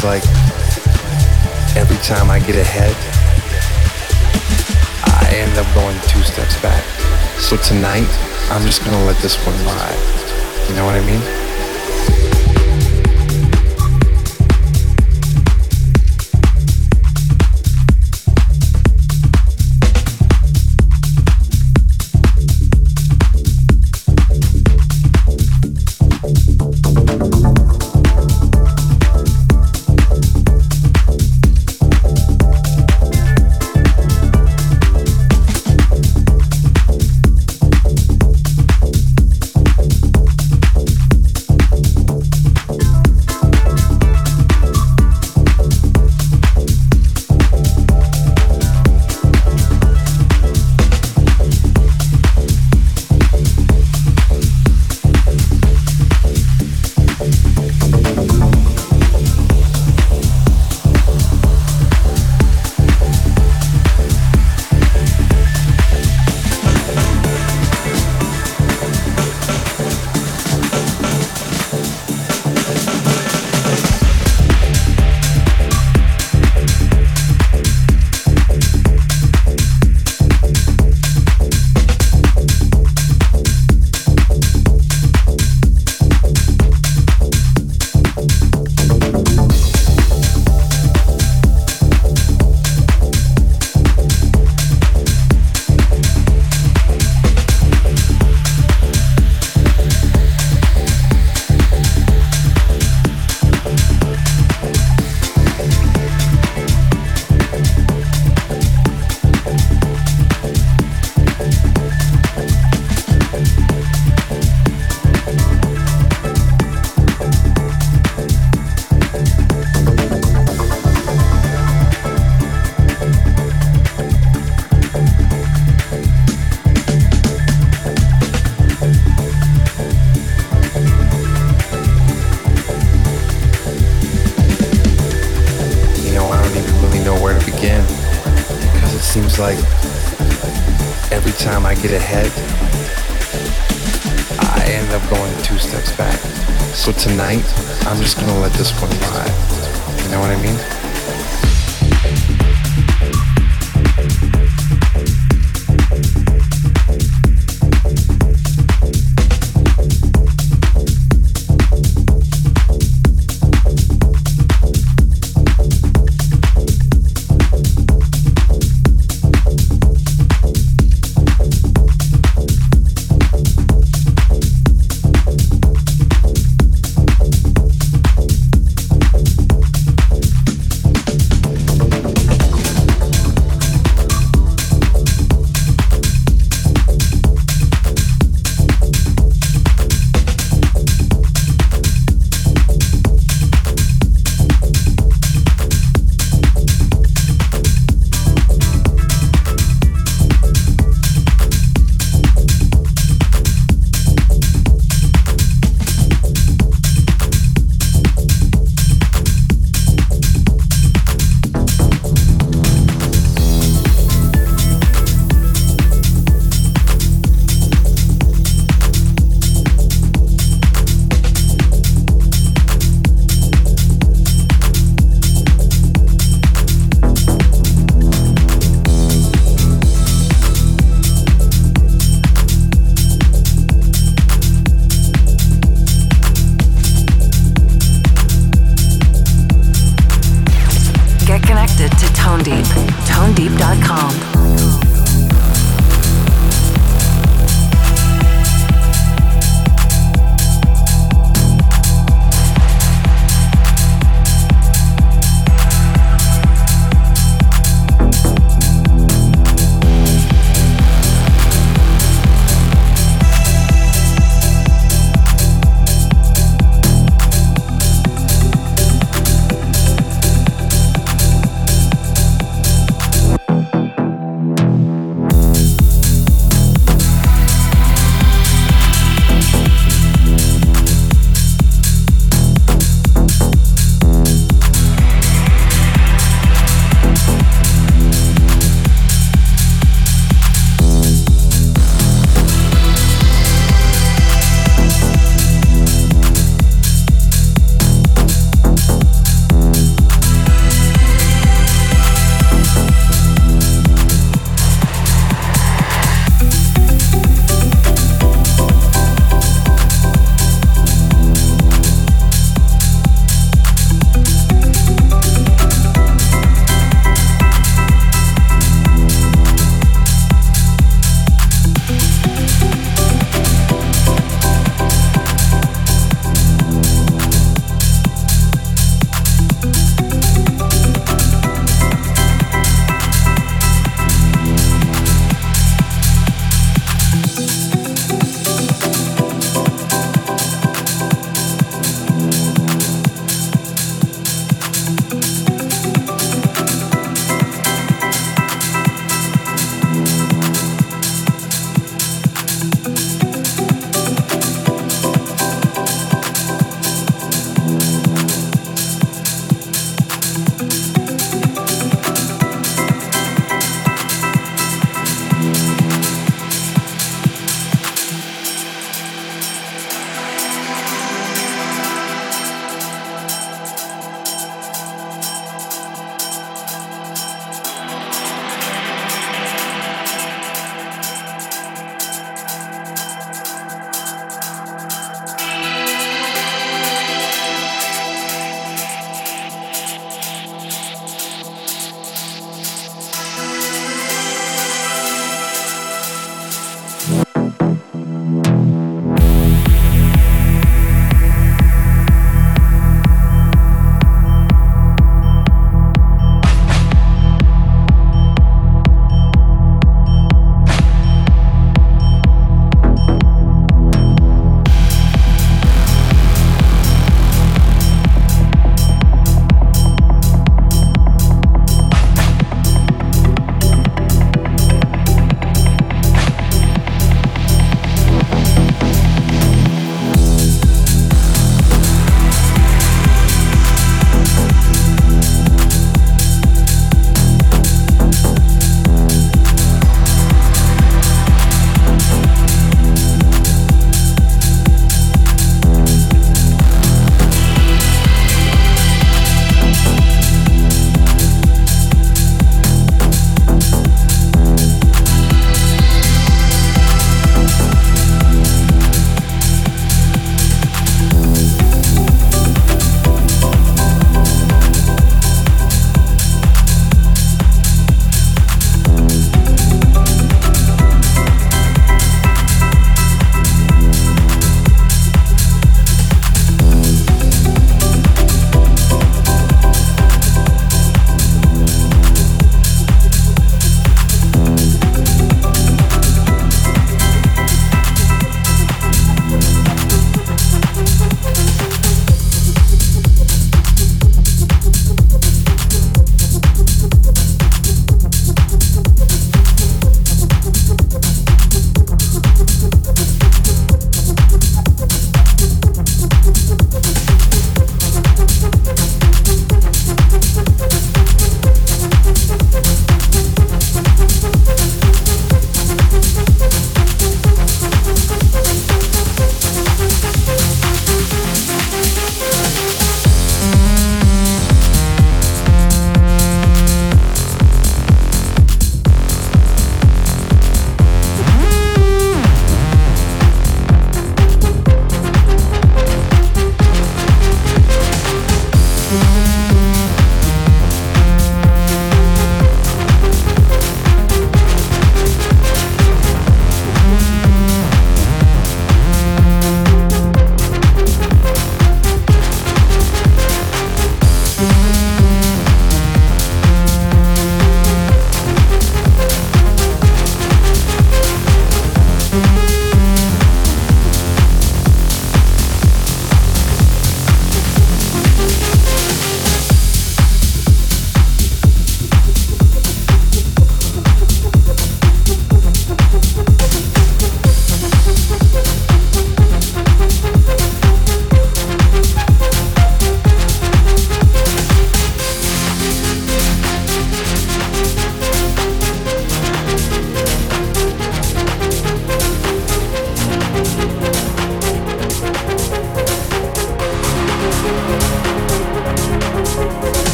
seems like every time I get ahead, I end up going two steps back. So tonight, I'm just gonna let this one ride. You know what I mean? like every time I get ahead, I end up going two steps back. So tonight, I'm just gonna let this one ride. You know what I mean?